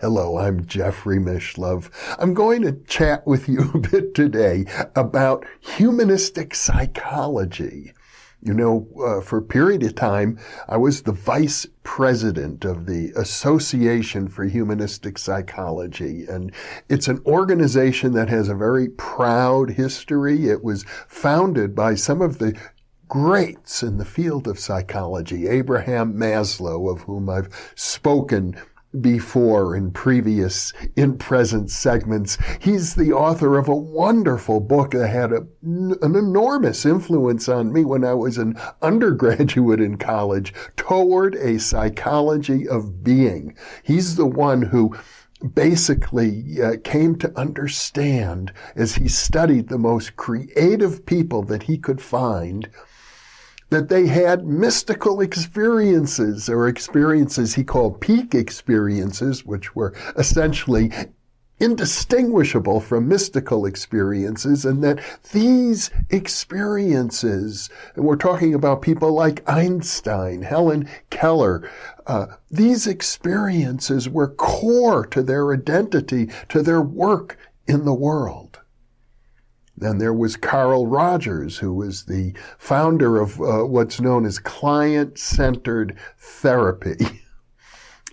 Hello, I'm Jeffrey Mishlove. I'm going to chat with you a bit today about humanistic psychology. You know, uh, for a period of time, I was the vice president of the Association for Humanistic Psychology. And it's an organization that has a very proud history. It was founded by some of the greats in the field of psychology, Abraham Maslow, of whom I've spoken before in previous in present segments. He's the author of a wonderful book that had a, an enormous influence on me when I was an undergraduate in college, Toward a Psychology of Being. He's the one who basically uh, came to understand as he studied the most creative people that he could find that they had mystical experiences or experiences he called peak experiences, which were essentially indistinguishable from mystical experiences, and that these experiences, and we're talking about people like Einstein, Helen Keller, uh, these experiences were core to their identity, to their work in the world. Then there was Carl Rogers, who was the founder of uh, what's known as client centered therapy.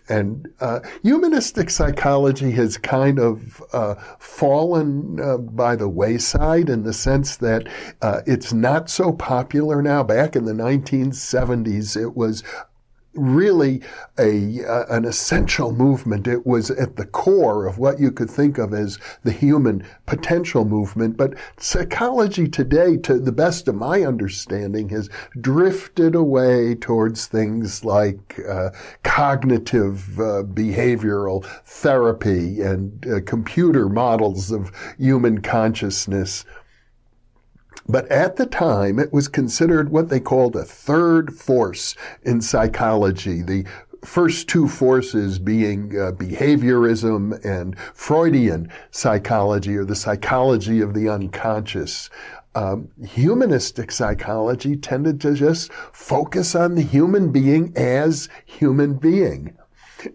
And uh, humanistic psychology has kind of uh, fallen uh, by the wayside in the sense that uh, it's not so popular now. Back in the 1970s, it was really a uh, an essential movement. It was at the core of what you could think of as the human potential movement. But psychology today, to the best of my understanding, has drifted away towards things like uh, cognitive uh, behavioral therapy and uh, computer models of human consciousness. But at the time, it was considered what they called a third force in psychology. The first two forces being uh, behaviorism and Freudian psychology or the psychology of the unconscious. Um, humanistic psychology tended to just focus on the human being as human being.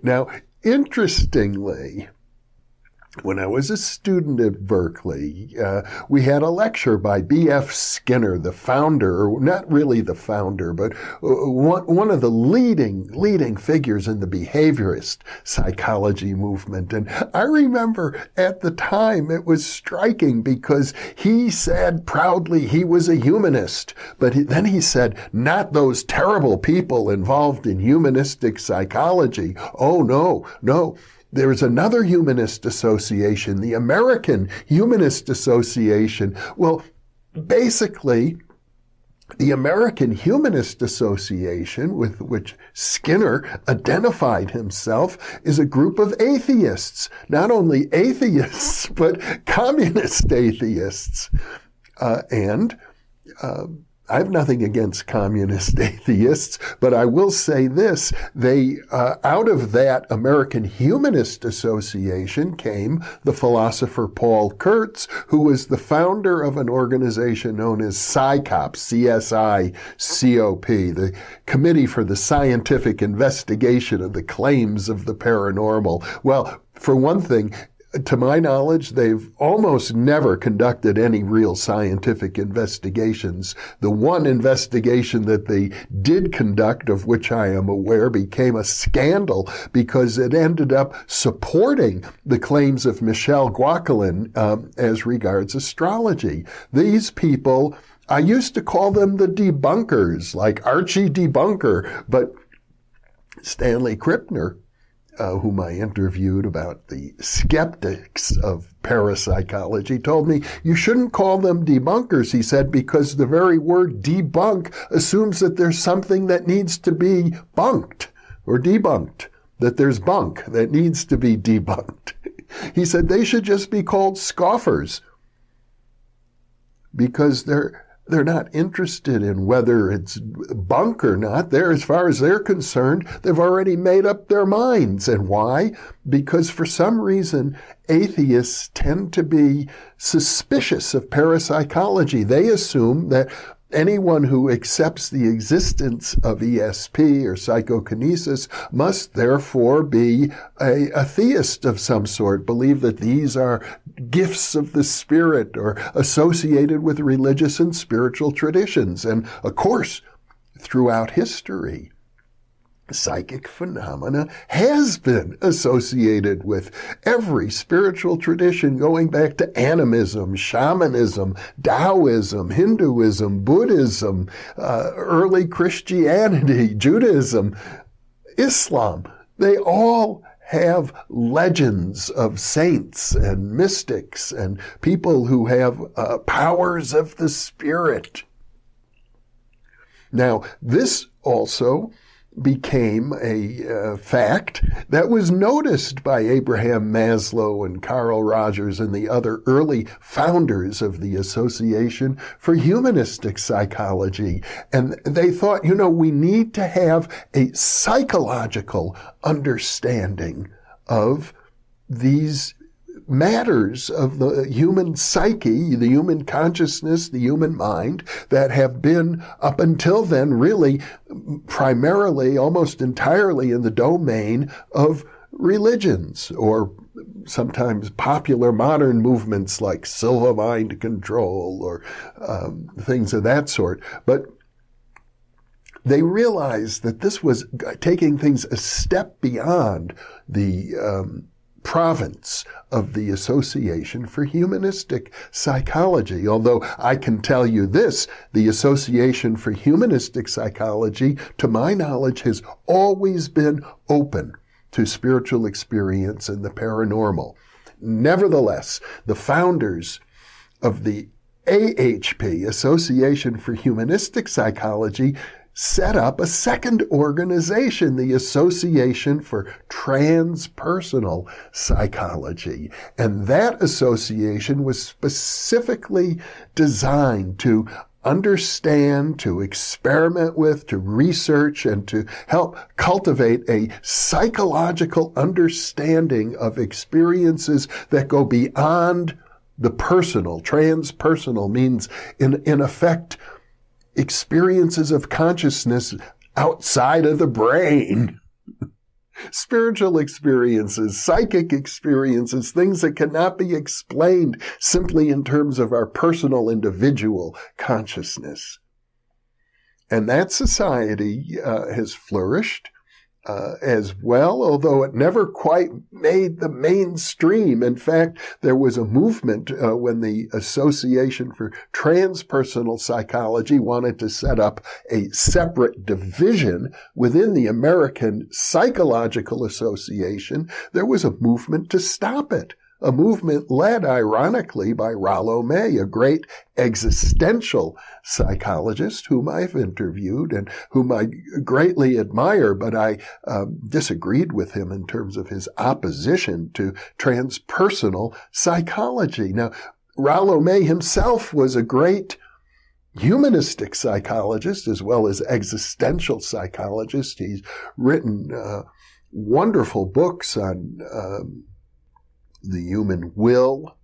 Now, interestingly, when I was a student at Berkeley, uh, we had a lecture by B.F. Skinner, the founder, not really the founder, but uh, one, of the leading, leading figures in the behaviorist psychology movement. And I remember at the time it was striking because he said proudly he was a humanist, but he, then he said, not those terrible people involved in humanistic psychology. Oh, no, no. There's another humanist association, the American Humanist Association. Well, basically, the American Humanist Association, with which Skinner identified himself, is a group of atheists. Not only atheists, but communist atheists. Uh, and uh, I have nothing against communist atheists, but I will say this: they, uh, out of that American Humanist Association, came the philosopher Paul Kurtz, who was the founder of an organization known as CSICOP, C-S-I-C-O-P, the Committee for the Scientific Investigation of the Claims of the Paranormal. Well, for one thing, to my knowledge, they've almost never conducted any real scientific investigations. The one investigation that they did conduct, of which I am aware, became a scandal because it ended up supporting the claims of Michel Gauquelin um, as regards astrology. These people, I used to call them the debunkers, like Archie Debunker, but Stanley Krippner uh, whom I interviewed about the skeptics of parapsychology, told me you shouldn't call them debunkers, he said, because the very word debunk assumes that there's something that needs to be bunked or debunked, that there's bunk that needs to be debunked. he said they should just be called scoffers because they're they're not interested in whether it's bunk or not. They're, as far as they're concerned, they've already made up their minds. And why? Because for some reason, atheists tend to be suspicious of parapsychology. They assume that anyone who accepts the existence of ESP or psychokinesis must therefore be a, a, theist of some sort, believe that these are gifts of the spirit or associated with religious and spiritual traditions. And of course, throughout history, psychic phenomena has been associated with every spiritual tradition going back to animism, shamanism, Taoism, Hinduism, Buddhism, uh, early Christianity, Judaism, Islam. They all have legends of saints and mystics and people who have uh, powers of the spirit. Now, this also became a uh, fact that was noticed by Abraham Maslow and Carl Rogers and the other early founders of the Association for Humanistic Psychology. And they thought, you know, we need to have a psychological understanding of these matters of the human psyche, the human consciousness, the human mind that have been up until then really primarily, almost entirely in the domain of religions or sometimes popular modern movements like Silva mind control or um, things of that sort. But they realized that this was taking things a step beyond the um, province of the Association for Humanistic Psychology. Although I can tell you this, the Association for Humanistic Psychology, to my knowledge, has always been open to spiritual experience and the paranormal. Nevertheless, the founders of the AHP, Association for Humanistic Psychology, set up a second organization, the Association for Transpersonal Psychology. And that association was specifically designed to understand, to experiment with, to research, and to help cultivate a psychological understanding of experiences that go beyond the personal. Transpersonal means, in, in effect, experiences of consciousness outside of the brain. Spiritual experiences, psychic experiences, things that cannot be explained simply in terms of our personal individual consciousness. And that society uh, has flourished uh, as well, although it never quite made the mainstream. In fact, there was a movement uh, when the Association for Transpersonal Psychology wanted to set up a separate division within the American Psychological Association. There was a movement to stop it a movement led, ironically, by Rollo May, a great existential psychologist whom I've interviewed and whom I greatly admire, but I um, disagreed with him in terms of his opposition to transpersonal psychology. Now, Rollo May himself was a great humanistic psychologist as well as existential psychologist. He's written uh, wonderful books on um, the human will.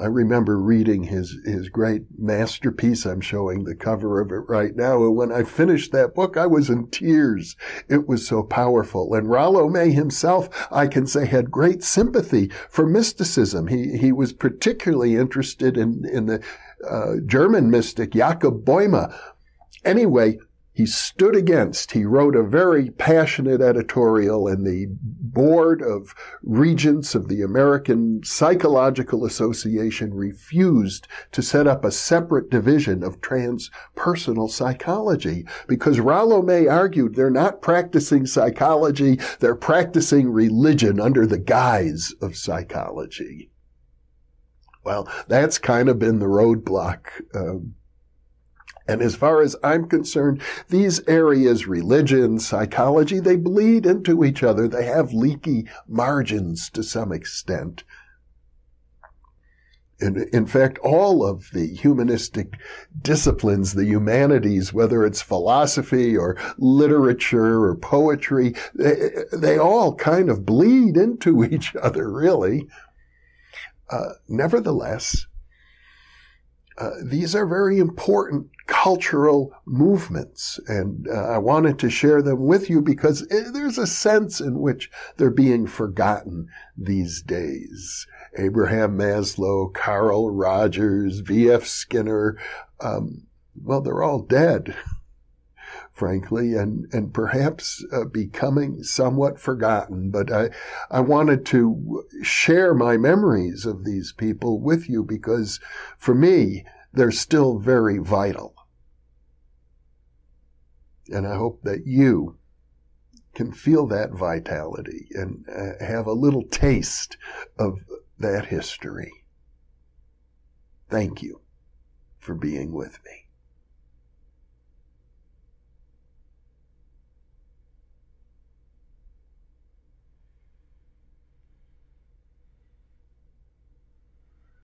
I remember reading his, his great masterpiece. I'm showing the cover of it right now. And when I finished that book, I was in tears. It was so powerful. And Rollo May himself, I can say, had great sympathy for mysticism. He, he was particularly interested in, in the uh, German mystic Jakob Boehme. Anyway, he stood against. He wrote a very passionate editorial, and the board of regents of the American Psychological Association refused to set up a separate division of transpersonal psychology because Rollo May argued they're not practicing psychology, they're practicing religion under the guise of psychology. Well, that's kind of been the roadblock um, and as far as I'm concerned, these areas, religion, psychology, they bleed into each other. They have leaky margins to some extent. In, in fact, all of the humanistic disciplines, the humanities, whether it's philosophy or literature or poetry, they, they all kind of bleed into each other, really. Uh, nevertheless, uh, these are very important cultural movements. And uh, I wanted to share them with you because eh, there's a sense in which they're being forgotten these days. Abraham Maslow, Carl Rogers, B.F. Skinner, um, well, they're all dead, frankly, and, and perhaps uh, becoming somewhat forgotten. But I, I wanted to share my memories of these people with you because for me, they're still very vital. And I hope that you can feel that vitality and uh, have a little taste of that history. Thank you for being with me.